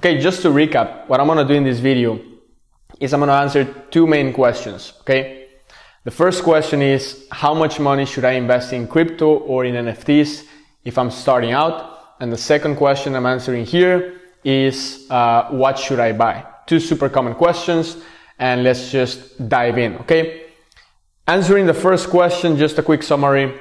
Okay, just to recap, what I'm gonna do in this video is I'm gonna answer two main questions, okay? The first question is how much money should I invest in crypto or in NFTs if I'm starting out? And the second question I'm answering here is uh, what should I buy? Two super common questions, and let's just dive in, okay? Answering the first question, just a quick summary.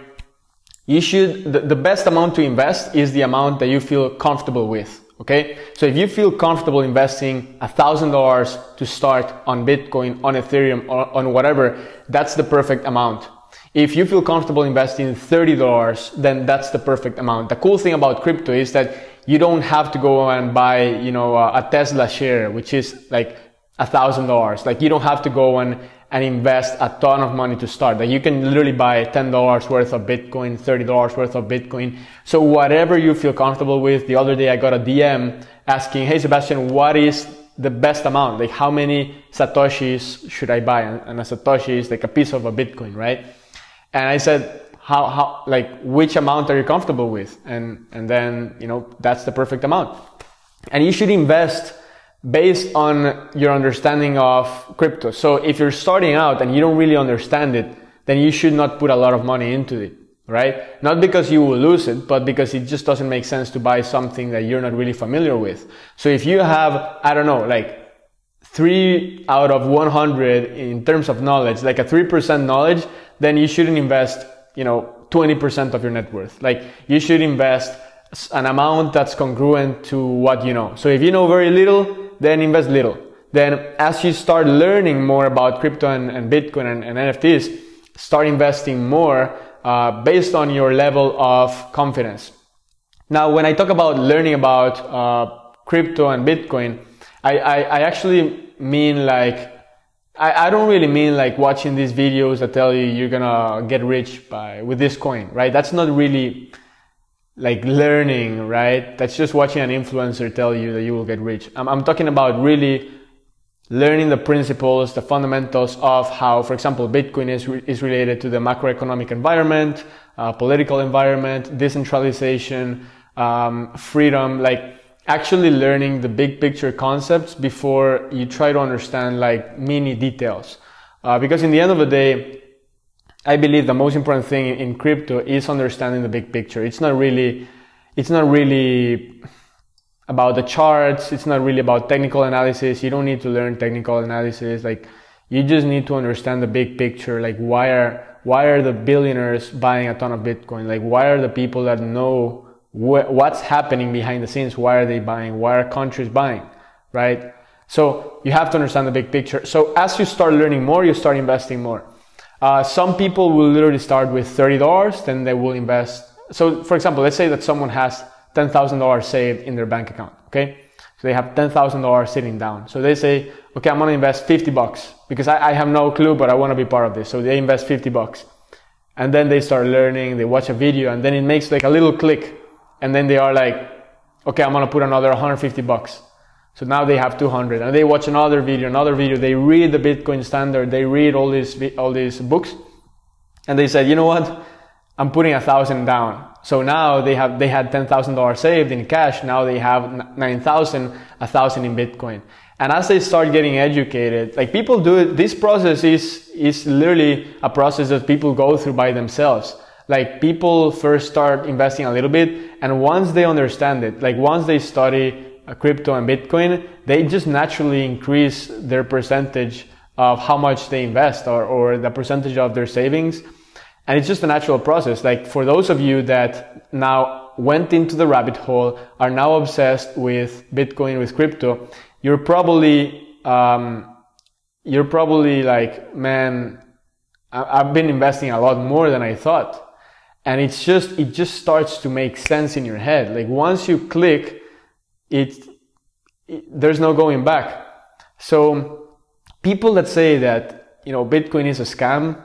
You should, the, the best amount to invest is the amount that you feel comfortable with. Okay. So if you feel comfortable investing a thousand dollars to start on Bitcoin, on Ethereum, or on whatever, that's the perfect amount. If you feel comfortable investing $30, then that's the perfect amount. The cool thing about crypto is that you don't have to go and buy, you know, a Tesla share, which is like a thousand dollars. Like you don't have to go and and invest a ton of money to start. Like you can literally buy $10 worth of Bitcoin, $30 worth of Bitcoin. So whatever you feel comfortable with. The other day I got a DM asking, Hey Sebastian, what is the best amount? Like how many Satoshis should I buy? And a Satoshi is like a piece of a Bitcoin, right? And I said, how, how, like which amount are you comfortable with? And, and then, you know, that's the perfect amount. And you should invest based on your understanding of crypto. So if you're starting out and you don't really understand it, then you should not put a lot of money into it, right? Not because you will lose it, but because it just doesn't make sense to buy something that you're not really familiar with. So if you have, I don't know, like three out of 100 in terms of knowledge, like a 3% knowledge, then you shouldn't invest, you know, 20% of your net worth. Like you should invest an amount that's congruent to what you know. So if you know very little, then invest little. Then as you start learning more about crypto and, and Bitcoin and, and, NFTs, start investing more uh, based on your level of confidence. Now, when I talk about learning about uh, crypto and Bitcoin, I, I, I actually mean like I, don't really mean like watching these videos that tell you you're gonna get rich by with this coin, right? That's not really like learning, right? That's just watching an influencer tell you that you will get rich. I'm, I'm talking about really learning the principles, the fundamentals of how, for example, Bitcoin is, is related to the macroeconomic environment, uh, political environment, decentralization, um, freedom, like actually learning the big picture concepts before you try to understand like mini details. Uh, because in the end of the day, I believe the most important thing in crypto is understanding the big picture. It's not really, it's not really about the charts. It's not really about technical analysis. You don't need to learn technical analysis. Like you just need to understand the big picture. Like why are, why are the billionaires buying a ton of Bitcoin? Like why are the people that know wh- what's happening behind the scenes? Why are they buying? Why are countries buying? Right? So you have to understand the big picture. So as you start learning more, you start investing more. Uh, some people will literally start with $30, then they will invest. So, for example, let's say that someone has $10,000 saved in their bank account, okay? So they have $10,000 sitting down. So they say, okay, I'm to invest 50 bucks because I, I have no clue, but I want to be part of this. So they invest 50 bucks. And then they start learning, they watch a video, and then it makes like a little click. And then they are like, okay, I'm to put another 150 bucks. So now they have 200 and they watch another video, another video. They read the Bitcoin standard. They read all these, all these books and they said, you know what? I'm putting a thousand down. So now they have, they had $10,000 saved in cash. Now they have 9,000, a thousand in Bitcoin. And as they start getting educated, like people do it, this process is, is literally a process that people go through by themselves. Like people first start investing a little bit and once they understand it, like once they study crypto and Bitcoin, they just naturally increase their percentage of how much they invest or, or the percentage of their savings. And it's just a natural process. Like for those of you that now went into the rabbit hole, are now obsessed with Bitcoin, with crypto, you're probably, um, you're probably like, man, I've been investing a lot more than I thought. And it's just, it just starts to make sense in your head. Like once you click, it, there's no going back. So people that say that, you know, Bitcoin is a scam,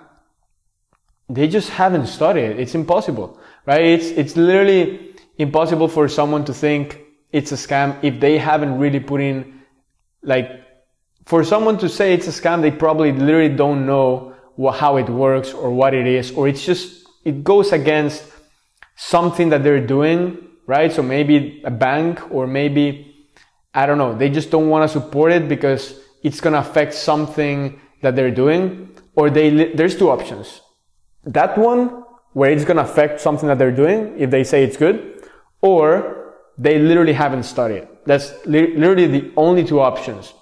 they just haven't studied. It's impossible, right? It's, it's literally impossible for someone to think it's a scam if they haven't really put in, like, for someone to say it's a scam, they probably literally don't know what, how it works or what it is, or it's just, it goes against something that they're doing right? So maybe a bank or maybe I don't know, they just don't want to support it because it's going to affect something that they're doing or they, there's two options. That one where it's going to affect something that they're doing if they say it's good or they literally haven't studied. That's li- literally the only two options.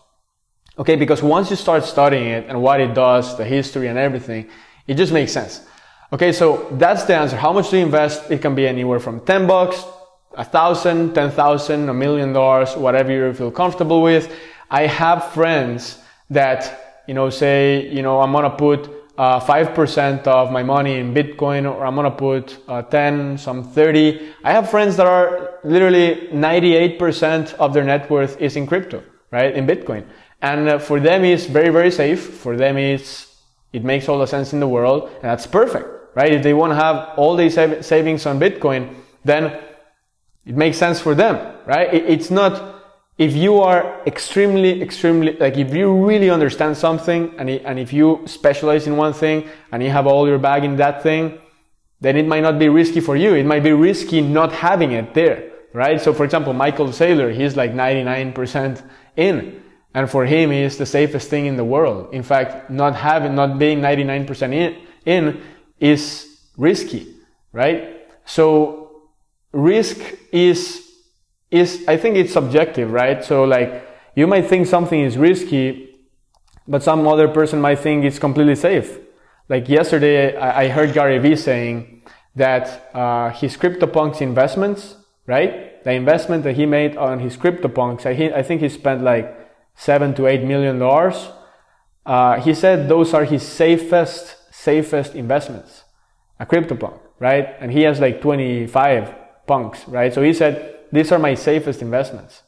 Okay, because once you start studying it and what it does, the history and everything, it just makes sense. Okay, so that's the answer. How much do you invest? It can be anywhere from 10 bucks, a thousand, ten thousand, a million dollars, whatever you feel comfortable with. I have friends that, you know, say, you know, I'm gonna put uh, 5% of my money in Bitcoin or I'm gonna put uh, 10, some 30. I have friends that are literally 98% of their net worth is in crypto, right? In Bitcoin. And uh, for them it's very, very safe. For them it's, it makes all the sense in the world and that's perfect, right? If they want to have all sav- savings on Bitcoin, then it makes sense for them, right? It, it's not, if you are extremely, extremely, like if you really understand something and, and if you specialize in one thing and you have all your bag in that thing, then it might not be risky for you. It might be risky not having it there, right? So for example, Michael Saylor, he's like 99% in. And for him, it's the safest thing in the world. In fact, not having, not being 99% in, in is risky, right? So risk is, is, I think it's subjective, right? So like, you might think something is risky, but some other person might think it's completely safe. Like yesterday, I, I heard Gary Vee saying that, uh, his CryptoPunks investments, right? The investment that he made on his CryptoPunks, I, I think he spent like seven to eight million dollars. Uh, he said those are his safest, safest investments. A CryptoPunk, right? And he has like 25 punks, right? So he said, these are my safest investments.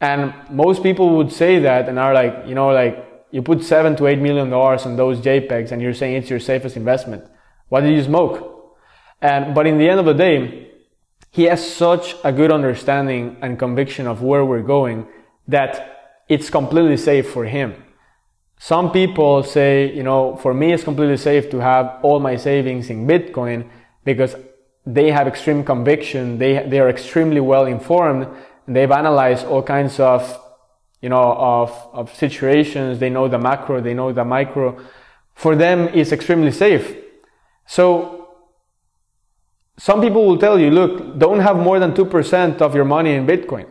And most people would say that and are like, you know, like you put seven to eight million dollars on those JPEGs and you're saying it's your safest investment. What did you smoke? And, but in the end of the day, he has such a good understanding and conviction of where we're going that it's completely safe for him. Some people say, you know, for me it's completely safe to have all my savings in Bitcoin because they have extreme conviction. They, they are extremely well informed and they've analyzed all kinds of, you know, of, of situations. They know the macro, they know the micro. For them, it's extremely safe. So some people will tell you, look, don't have more than 2% of your money in Bitcoin.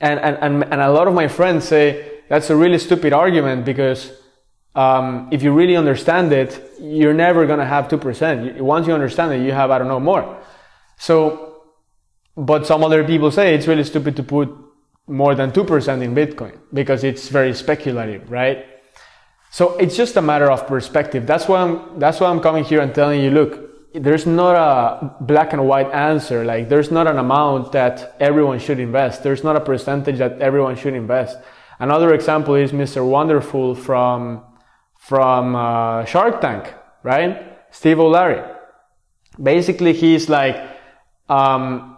And, and, and, and a lot of my friends say that's a really stupid argument because um, if you really understand it, you're never going to have 2%. Once you understand it, you have, I don't know, more. So, but some other people say it's really stupid to put more than 2% in Bitcoin because it's very speculative, right? So it's just a matter of perspective. That's why I'm, that's why I'm coming here and telling you, look, there's not a black and white answer. Like there's not an amount that everyone should invest. There's not a percentage that everyone should invest. Another example is Mr. Wonderful from from uh, Shark Tank, right? Steve O'Leary. Basically, he's like, um,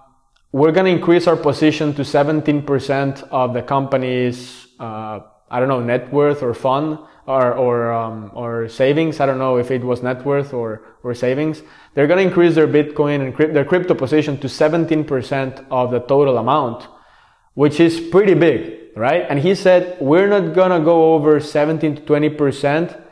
we're gonna increase our position to 17% of the company's, uh, I don't know, net worth or fund or or um, or savings. I don't know if it was net worth or or savings. They're going to increase their Bitcoin and their crypto position to 17% of the total amount, which is pretty big, right? And he said we're not to go over 17 to 20%.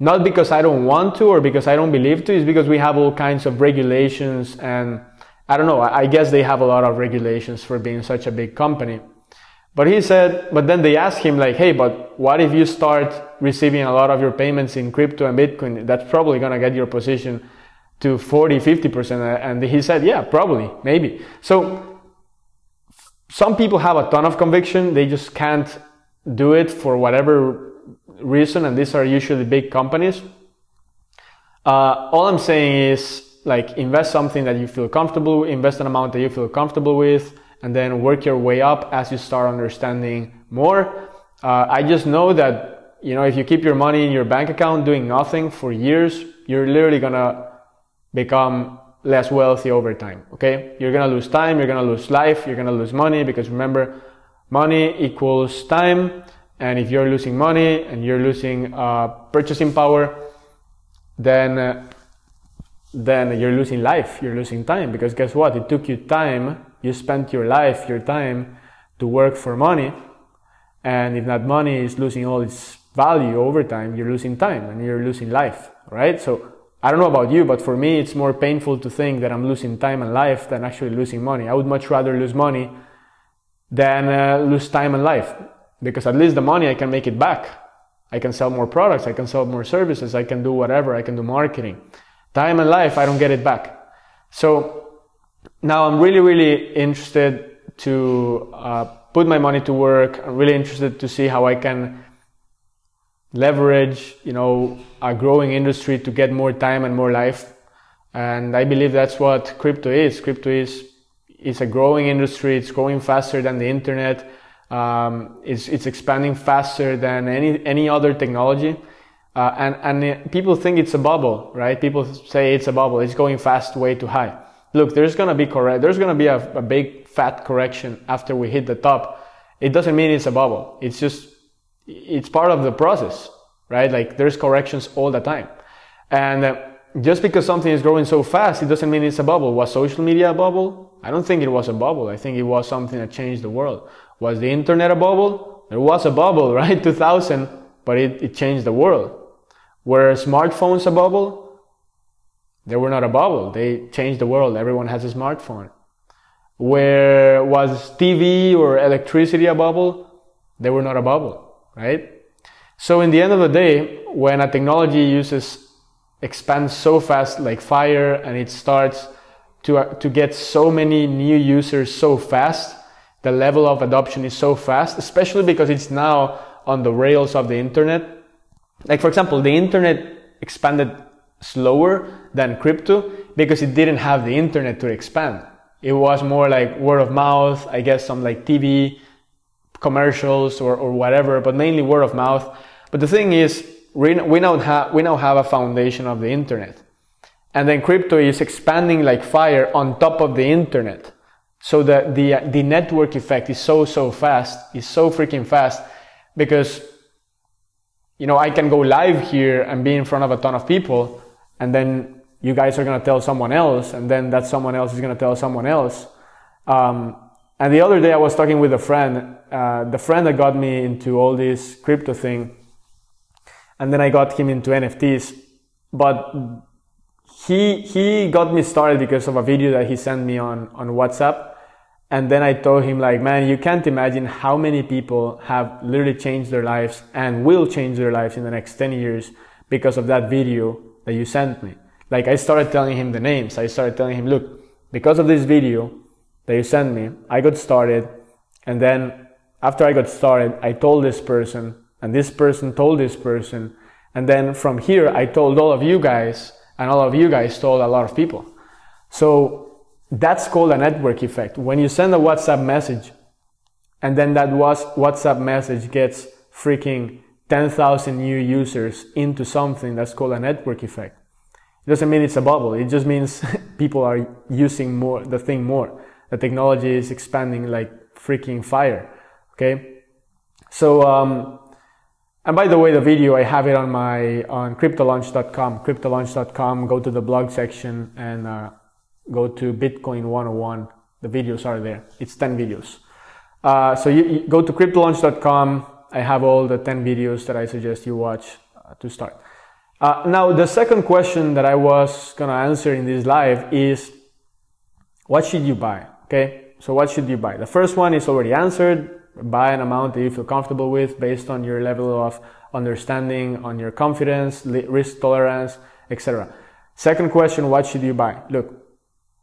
Not because I don't want to or because I don't believe to, it's because we have all kinds of regulations and I don't know, I guess they have a lot of regulations for being such a big company. But he said, but then they asked him like, hey, but what if you start receiving a lot of your payments in crypto and Bitcoin? That's probably going to get your position to 40, 50%. And he said, yeah, probably, maybe. So some people have a ton of conviction. They just can't do it for whatever reason. And these are usually big companies. Uh, all I'm saying is like invest something that you feel comfortable, invest an amount that you feel comfortable with and then work your way up as you start understanding more. Uh, I just know that, you know, if you keep your money in your bank account doing nothing for years, you're literally gonna become less wealthy over time. Okay. You're gonna lose time, you're gonna lose life, you're gonna lose money because remember, money equals time. And if you're losing money and you're losing uh, purchasing power, then uh, then you're losing life, you're losing time because guess what? It took you time you spent your life, your time to work for money. And if that money is losing all its value over time, you're losing time and you're losing life, right? So I don't know about you, but for me, it's more painful to think that I'm losing time and life than actually losing money. I would much rather lose money than uh, lose time and life because at least the money I can make it back. I can sell more products, I can sell more services, I can do whatever, I can do marketing. Time and life, I don't get it back. So now I'm really, really interested to uh, put my money to work. I'm really interested to see how I can leverage, you know, a growing industry to get more time and more life. And I believe that's what crypto is. Crypto is is a growing industry. It's growing faster than the internet. Um, it's it's expanding faster than any any other technology. Uh, and and people think it's a bubble, right? People say it's a bubble. It's going fast, way too high. Look, there's gonna be correct. There's gonna be a, a big fat correction after we hit the top. It doesn't mean it's a bubble. It's just it's part of the process, right? Like there's corrections all the time. And uh, just because something is growing so fast, it doesn't mean it's a bubble. Was social media a bubble? I don't think it was a bubble. I think it was something that changed the world. Was the internet a bubble? There was a bubble, right? 2000, but it, it changed the world. Were smartphones a bubble? They were not a bubble. They changed the world. Everyone has a smartphone. Where was TV or electricity a bubble? They were not a bubble, right? So in the end of the day, when a technology uses expands so fast like fire and it starts to, uh, to get so many new users so fast, the level of adoption is so fast, especially because it's now on the rails of the internet. Like for example, the internet expanded slower than crypto because it didn't have the internet to expand. It was more like word of mouth, I guess some like TV commercials or, or whatever, but mainly word of mouth. But the thing is, we, we, now have, we now have a foundation of the internet. And then crypto is expanding like fire on top of the internet. So the, the, the network effect is so, so fast, is so freaking fast because, you know, I can go live here and be in front of a ton of people and then you guys are going to tell someone else and then that someone else is going to tell someone else. Um, and the other day I was talking with a friend, uh, the friend that got me into all this crypto thing. And then I got him into NFTs. But he, he got me started because of a video that he sent me on, on WhatsApp. And then I told him like, man, you can't imagine how many people have literally changed their lives and will change their lives in the next 10 years because of that video that you sent me. Like I started telling him the names. I started telling him, look, because of this video, that you sent me. I got started and then after I got started, I told this person and this person told this person. And then from here, I told all of you guys and all of you guys told a lot of people. So that's called a network effect. When you send a WhatsApp message and then that WhatsApp message gets freaking 10,000 new users into something that's called a network effect. It doesn't mean it's a bubble. It just means people are using more, the thing more the technology is expanding like freaking fire. Okay. So, um, and by the way, the video, I have it on my, on cryptolaunch.com, cryptolaunch.com, go to the blog section and, uh, go to Bitcoin 101. The videos are there. It's 10 videos. Uh, so you, you, go to cryptolaunch.com. I have all the 10 videos that I suggest you watch uh, to start. Uh, now, the second question that I was going to answer in this live is what should you buy? Okay, so what should you buy? The first one is already answered. Buy an amount that you feel comfortable with based on your level of understanding, on your confidence, risk tolerance, etc. Second question, what should you buy? Look,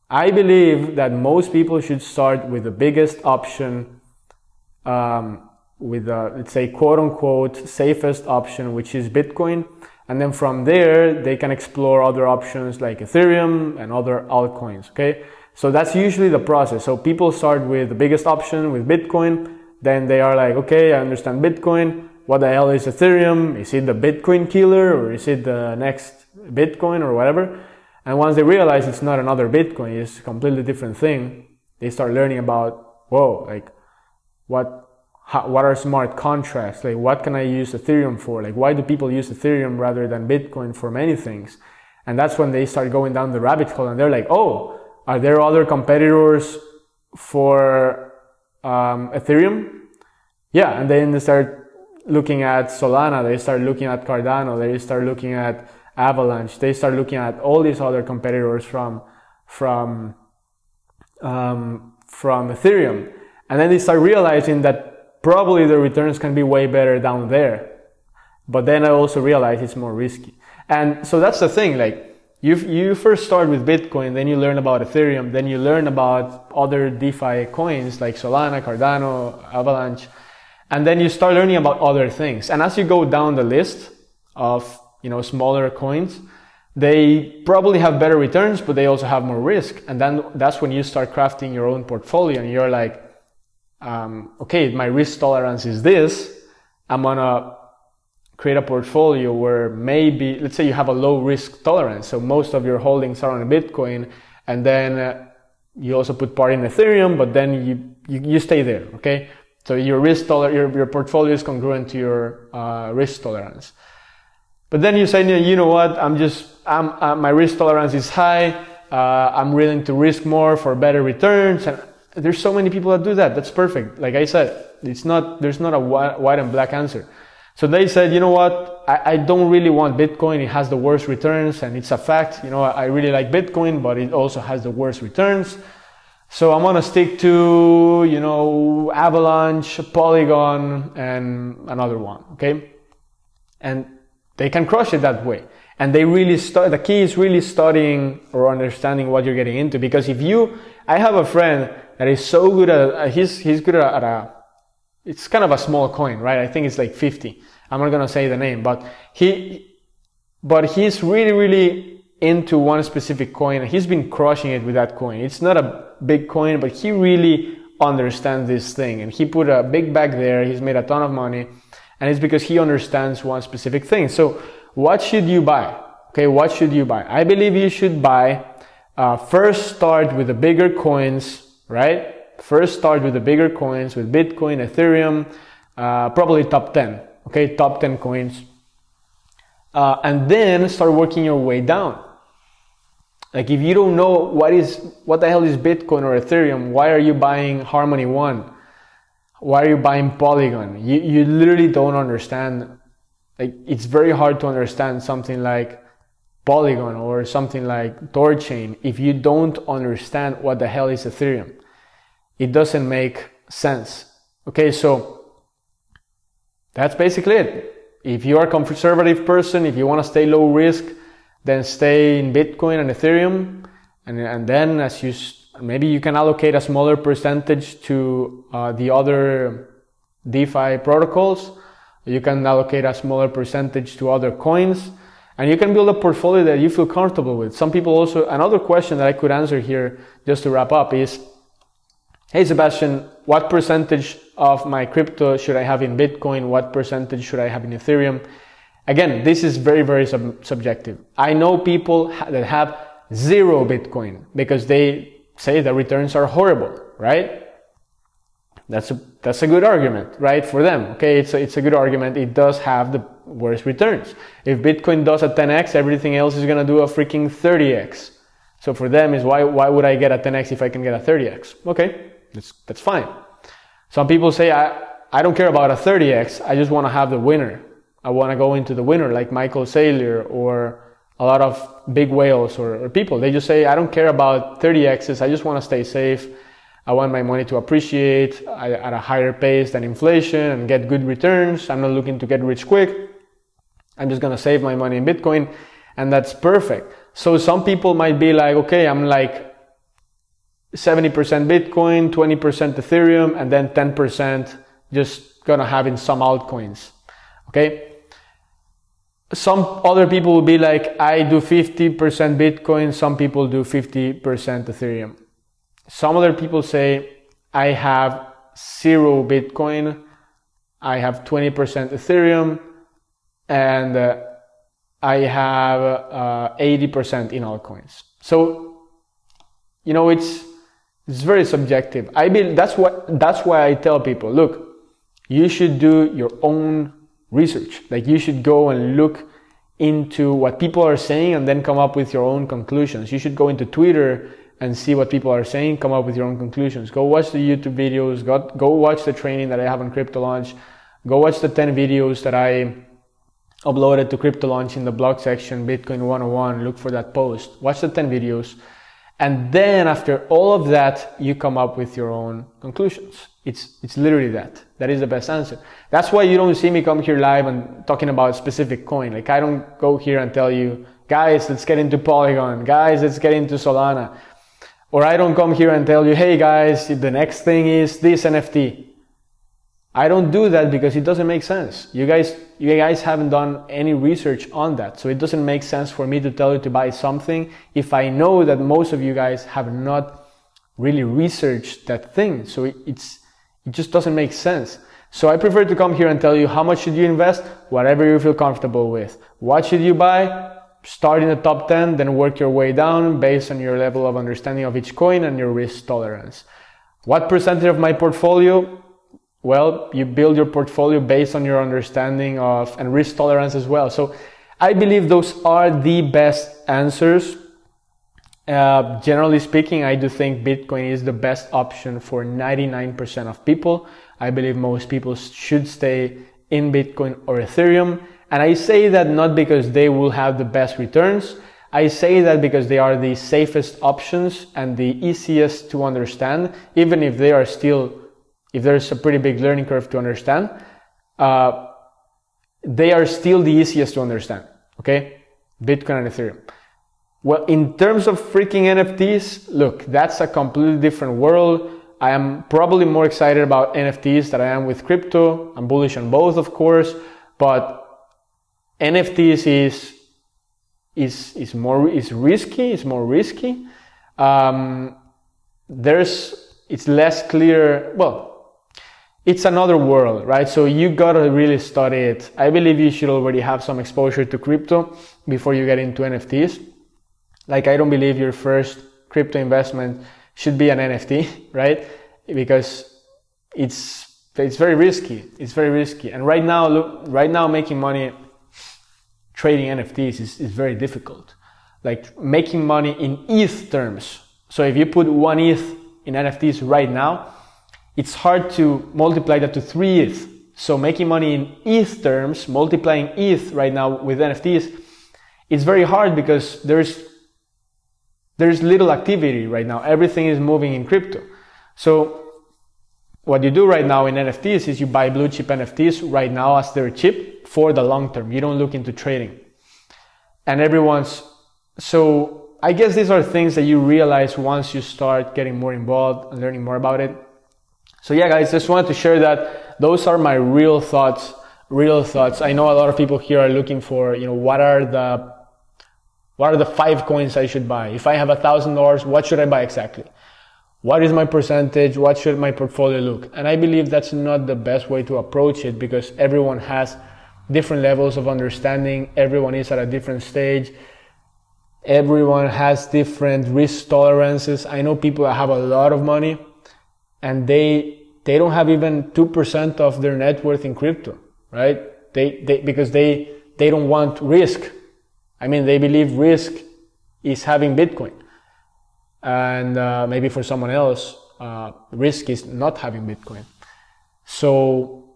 I believe that most people should start with the biggest option, um, with the, let's say, quote unquote, safest option, which is Bitcoin. And then from there, they can explore other options like Ethereum and other altcoins. Okay. So that's usually the process. So people start with the biggest option with Bitcoin. Then they are like, okay, I understand Bitcoin. What the hell is Ethereum? Is it the Bitcoin killer or is it the next Bitcoin or whatever? And once they realize it's not another Bitcoin, it's a completely different thing, they start learning about, whoa, like what, how, what are smart contracts? Like what can I use Ethereum for? Like why do people use Ethereum rather than Bitcoin for many things? And that's when they start going down the rabbit hole and they're like, oh, are there other competitors for um, Ethereum. Yeah, and then they start looking at Solana, they start looking at Cardano, they start looking at Avalanche, they start looking at all these other competitors from from um, from Ethereum, and then they start realizing that probably the returns can be way better down there. But then I also realize it's more risky, and so that's the thing. Like you you first start with Bitcoin, then you learn about Ethereum, then you learn about other DeFi coins like Solana, Cardano, Avalanche, and then you start learning about other things. And as you go down the list of you know smaller coins, they probably have better returns, but they also have more risk. And then that's when you start crafting your own portfolio, and you're like, um, okay, my risk tolerance is this. I'm gonna create a portfolio where maybe, let's say you have a low risk tolerance. So most of your holdings are on Bitcoin and then uh, you also put part in Ethereum, but then you, you, you stay there. Okay. So your risk toler, your, your portfolio is congruent to your uh, risk tolerance. But then you say, you know what? I'm just, I'm, uh, my risk tolerance is high. Uh, I'm willing to risk more for better returns. And there's so many people that do that. That's perfect. Like I said, it's not, there's not a white and black answer. So they said, you know what? I, I, don't really want Bitcoin. It has the worst returns and it's a fact. You know, I really like Bitcoin, but it also has the worst returns. So I'm going to stick to, you know, Avalanche, Polygon, and another one. Okay. And they can crush it that way. And they really start, the key is really studying or understanding what you're getting into. Because if you, I have a friend that is so good at, he's, he's good at a, it's kind of a small coin, right? I think it's like 50. I'm not to say the name, but he, but he's really, really into one specific coin. He's been crushing it with that coin. It's not a big coin, but he really understands this thing and he put a big bag there. He's made a ton of money and it's because he understands one specific thing. So what should you buy? Okay. What should you buy? I believe you should buy, uh, first start with the bigger coins, right? First start with the bigger coins with Bitcoin, Ethereum, uh, probably top 10. Okay, top 10 coins. Uh, and then start working your way down. Like if you don't know what is what the hell is Bitcoin or Ethereum, why are you buying Harmony One? Why are you buying Polygon? You you literally don't understand. Like it's very hard to understand something like Polygon or something like Thorchain if you don't understand what the hell is Ethereum it doesn't make sense. Okay, so that's basically it. If you are a conservative person, if you want to stay low risk, then stay in Bitcoin and Ethereum. And, and then as you, maybe you can allocate a smaller percentage to uh, the other DeFi protocols. You can allocate a smaller percentage to other coins and you can build a portfolio that you feel comfortable with. Some people also, another question that I could answer here just to wrap up is, Hey Sebastian, what percentage of my crypto should I have in Bitcoin? What percentage should I have in Ethereum? Again, this is very, very sub- subjective. I know people ha- that have zero Bitcoin because they say the returns are horrible, right? That's a, that's a good argument, right? For them. Okay. It's a, it's a good argument. It does have the worst returns. If Bitcoin does a 10x, everything else is to do a freaking 30x. So for them is why, why would I get a 10x if I can get a 30x? Okay. That's, that's fine. Some people say, I, I don't care about a 30x. I just want to have the winner. I want to go into the winner like Michael Saylor or a lot of big whales or, or people. They just say, I don't care about 30x's. I just want to stay safe. I want my money to appreciate at a higher pace than inflation and get good returns. I'm not looking to get rich quick. I'm just going to save my money in Bitcoin. And that's perfect. So some people might be like, okay, I'm like 70% Bitcoin, 20% Ethereum, and then 10% just gonna have in some altcoins. Okay. Some other people will be like, I do 50% Bitcoin, some people do 50% Ethereum. Some other people say, I have zero Bitcoin, I have 20% Ethereum, and uh, I have uh, 80% in altcoins. So, you know, it's, it's very subjective. I mean, that's what, that's why I tell people, look, you should do your own research. Like you should go and look into what people are saying and then come up with your own conclusions. You should go into Twitter and see what people are saying, come up with your own conclusions. Go watch the YouTube videos, go, go watch the training that I have on Crypto Launch, go watch the 10 videos that I uploaded to Crypto Launch in the blog section, Bitcoin 101, look for that post. Watch the 10 videos. And then after all of that, you come up with your own conclusions. It's, it's literally that. That is the best answer. That's why you don't see me come here live and talking about a specific coin. Like I don't go here and tell you, guys, let's get into Polygon. Guys, let's get into Solana. Or I don't come here and tell you, hey guys, the next thing is this NFT. I don't do that because it doesn't make sense. You guys, you guys haven't done any research on that. So it doesn't make sense for me to tell you to buy something if I know that most of you guys have not really researched that thing. So it, it's, it just doesn't make sense. So I prefer to come here and tell you how much should you invest, whatever you feel comfortable with. What should you buy? Start in the top 10, then work your way down based on your level of understanding of each coin and your risk tolerance. What percentage of my portfolio? Well, you build your portfolio based on your understanding of and risk tolerance as well. So I believe those are the best answers. Uh, generally speaking, I do think Bitcoin is the best option for 99% of people. I believe most people should stay in Bitcoin or Ethereum. And I say that not because they will have the best returns. I say that because they are the safest options and the easiest to understand, even if they are still if there's a pretty big learning curve to understand, uh, they are still the easiest to understand. Okay, Bitcoin and Ethereum. Well, in terms of freaking NFTs, look, that's a completely different world. I am probably more excited about NFTs than I am with crypto. I'm bullish on both, of course, but NFTs is is is more is risky. It's more risky. Um, there's it's less clear. Well, it's another world, right? So you gotta really study it. I believe you should already have some exposure to crypto before you get into NFTs. Like I don't believe your first crypto investment should be an NFT, right? Because it's it's very risky. It's very risky. And right now, look, right now making money trading NFTs is, is very difficult. Like making money in ETH terms. So if you put one ETH in NFTs right now, it's hard to multiply that to 3 ETH. So making money in ETH terms, multiplying ETH right now with NFTs, it's very hard because there's there's little activity right now. Everything is moving in crypto. So what you do right now in NFTs is you buy blue chip NFTs right now as they're cheap for the long term. You don't look into trading. And everyone's so I guess these are things that you realize once you start getting more involved and learning more about it. So yeah, guys, just wanted to share that those are my real thoughts, real thoughts. I know a lot of people here are looking for, you know, what are the, what are the five coins I should buy? If I have a thousand dollars, what should I buy exactly? What is my percentage? What should my portfolio look? And I believe that's not the best way to approach it because everyone has different levels of understanding. Everyone is at a different stage. Everyone has different risk tolerances. I know people that have a lot of money and they they don't have even 2% of their net worth in crypto, right? They, they, because they, they don't want risk. I mean, they believe risk is having Bitcoin. And, uh, maybe for someone else, uh, risk is not having Bitcoin. So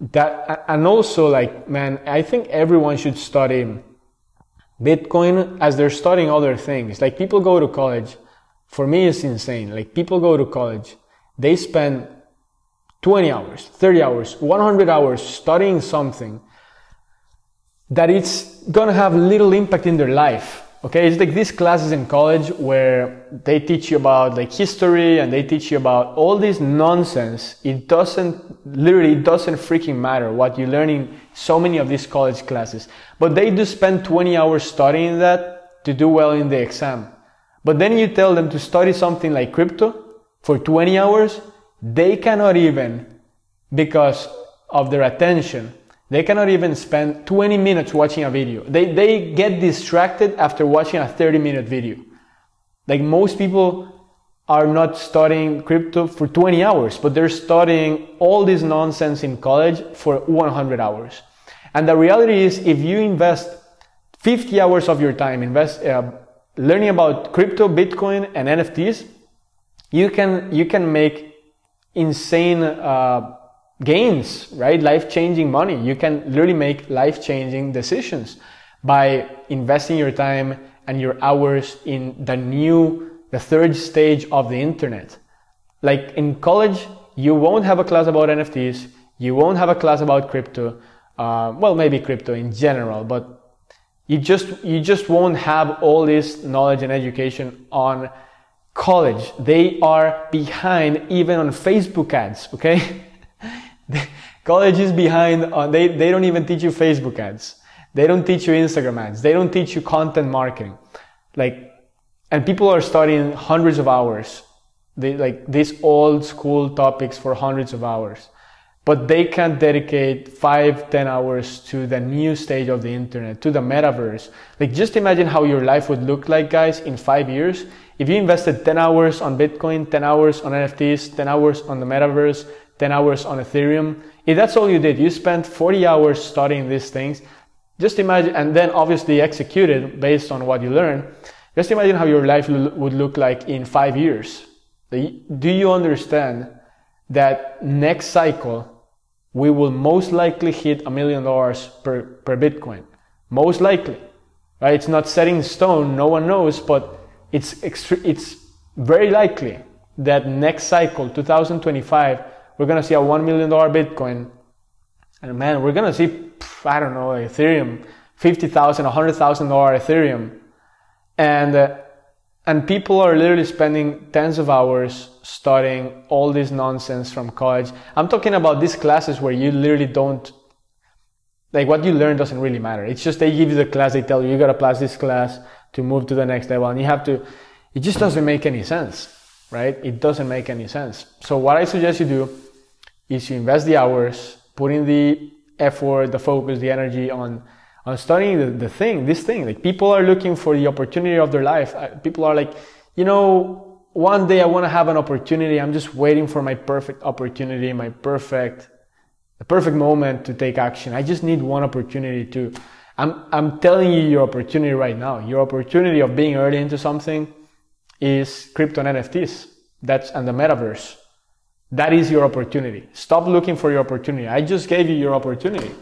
that, and also like, man, I think everyone should study Bitcoin as they're studying other things. Like people go to college. For me, it's insane. Like people go to college they spend 20 hours, 30 hours, 100 hours studying something that it's gonna have little impact in their life. Okay, it's like these classes in college where they teach you about like history and they teach you about all this nonsense. It doesn't, literally, it doesn't freaking matter what you learn in so many of these college classes. But they do spend 20 hours studying that to do well in the exam. But then you tell them to study something like crypto for 20 hours, they cannot even, because of their attention, they cannot even spend 20 minutes watching a video. They, they get distracted after watching a 30 minute video. Like most people are not studying crypto for 20 hours, but they're studying all this nonsense in college for 100 hours. And the reality is, if you invest 50 hours of your time, invest, uh, learning about crypto, Bitcoin, and NFTs, you can you can make insane uh, gains, right? Life changing money. You can literally make life changing decisions by investing your time and your hours in the new, the third stage of the internet. Like in college, you won't have a class about NFTs. You won't have a class about crypto. Uh, well, maybe crypto in general, but you just, you just won't have all this knowledge and education on college. They are behind even on Facebook ads, okay? college is behind on, they, they don't even teach you Facebook ads. They don't teach you Instagram ads. They don't teach you content marketing. Like, and people are studying hundreds of hours. They like these old school topics for hundreds of hours but they can dedicate five, ten hours to the new stage of the internet, to the metaverse. Like just imagine how your life would look like, guys, in five years. If you invested 10 hours on Bitcoin, 10 hours on NFTs, 10 hours on the metaverse, 10 hours on Ethereum, if that's all you did, you spent 40 hours studying these things, just imagine, and then obviously executed based on what you learned. Just imagine how your life would look like in five years. Do you understand that next cycle we will most likely hit a million dollars per, per Bitcoin. Most likely, right? It's not set in stone. No one knows, but it's, extre- it's very likely that next cycle, 2025, we're to see a $1 million Bitcoin. And man, we're to see, I don't know, Ethereum, $50,000, $100,000 Ethereum. And, uh, and people are literally spending tens of hours studying all this nonsense from college. I'm talking about these classes where you literally don't, like what you learn doesn't really matter. It's just they give you the class, they tell you, you gotta pass this class to move to the next level and you have to, it just doesn't make any sense, right? It doesn't make any sense. So what I suggest you do is you invest the hours, put in the effort, the focus, the energy on on studying the, the thing, this thing. Like people are looking for the opportunity of their life. People are like, you know, one day I want to have an opportunity. I'm just waiting for my perfect opportunity, my perfect, the perfect moment to take action. I just need one opportunity to, I'm, I'm telling you your opportunity right now. Your opportunity of being early into something is crypto and NFTs. That's, and the metaverse. That is your opportunity. Stop looking for your opportunity. I just gave you your opportunity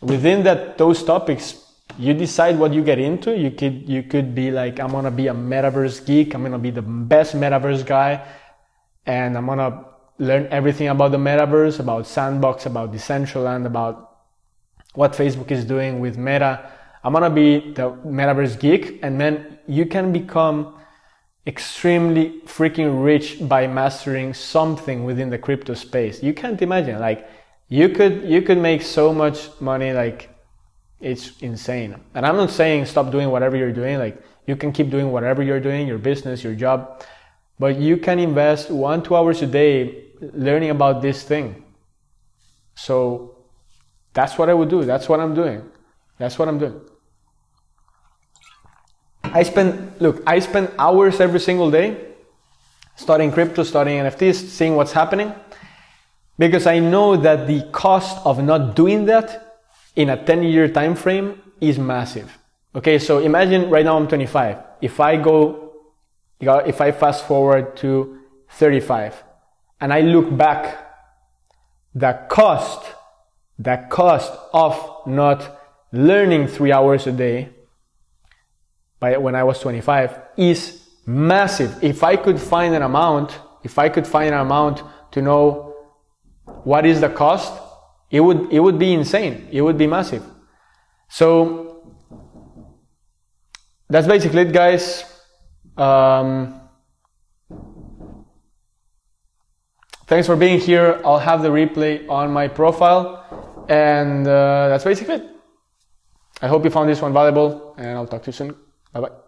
within that those topics you decide what you get into. You could you could be like i'm gonna be a metaverse geek. I'm gonna be the best metaverse guy and i'm gonna learn everything about the metaverse about sandbox about decentraland about what facebook is doing with meta. I'm gonna be the metaverse geek and then you can become extremely freaking rich by mastering something within the crypto space. You can't imagine like you could you could make so much money like it's insane. And i'm not saying stop doing whatever you're doing like you can keep doing whatever you're doing your business your job but you can invest one two hours a day learning about this thing. So that's what i would do. That's what i'm doing. That's what i'm doing. I spend look i spend hours every single day studying crypto studying nfts seeing what's happening because I know that the cost of not doing that in a 10 year time frame is massive. Okay, so imagine right now I'm 25. If I go, if I fast forward to 35 and I look back, the cost, the cost of not learning three hours a day by when I was 25 is massive. If I could find an amount, if I could find an amount to know what is the cost? It would, it would be insane. It would be massive. So that's basically it, guys. Um, thanks for being here. I'll have the replay on my profile. And uh, that's basically it. I hope you found this one valuable, and I'll talk to you soon. Bye bye.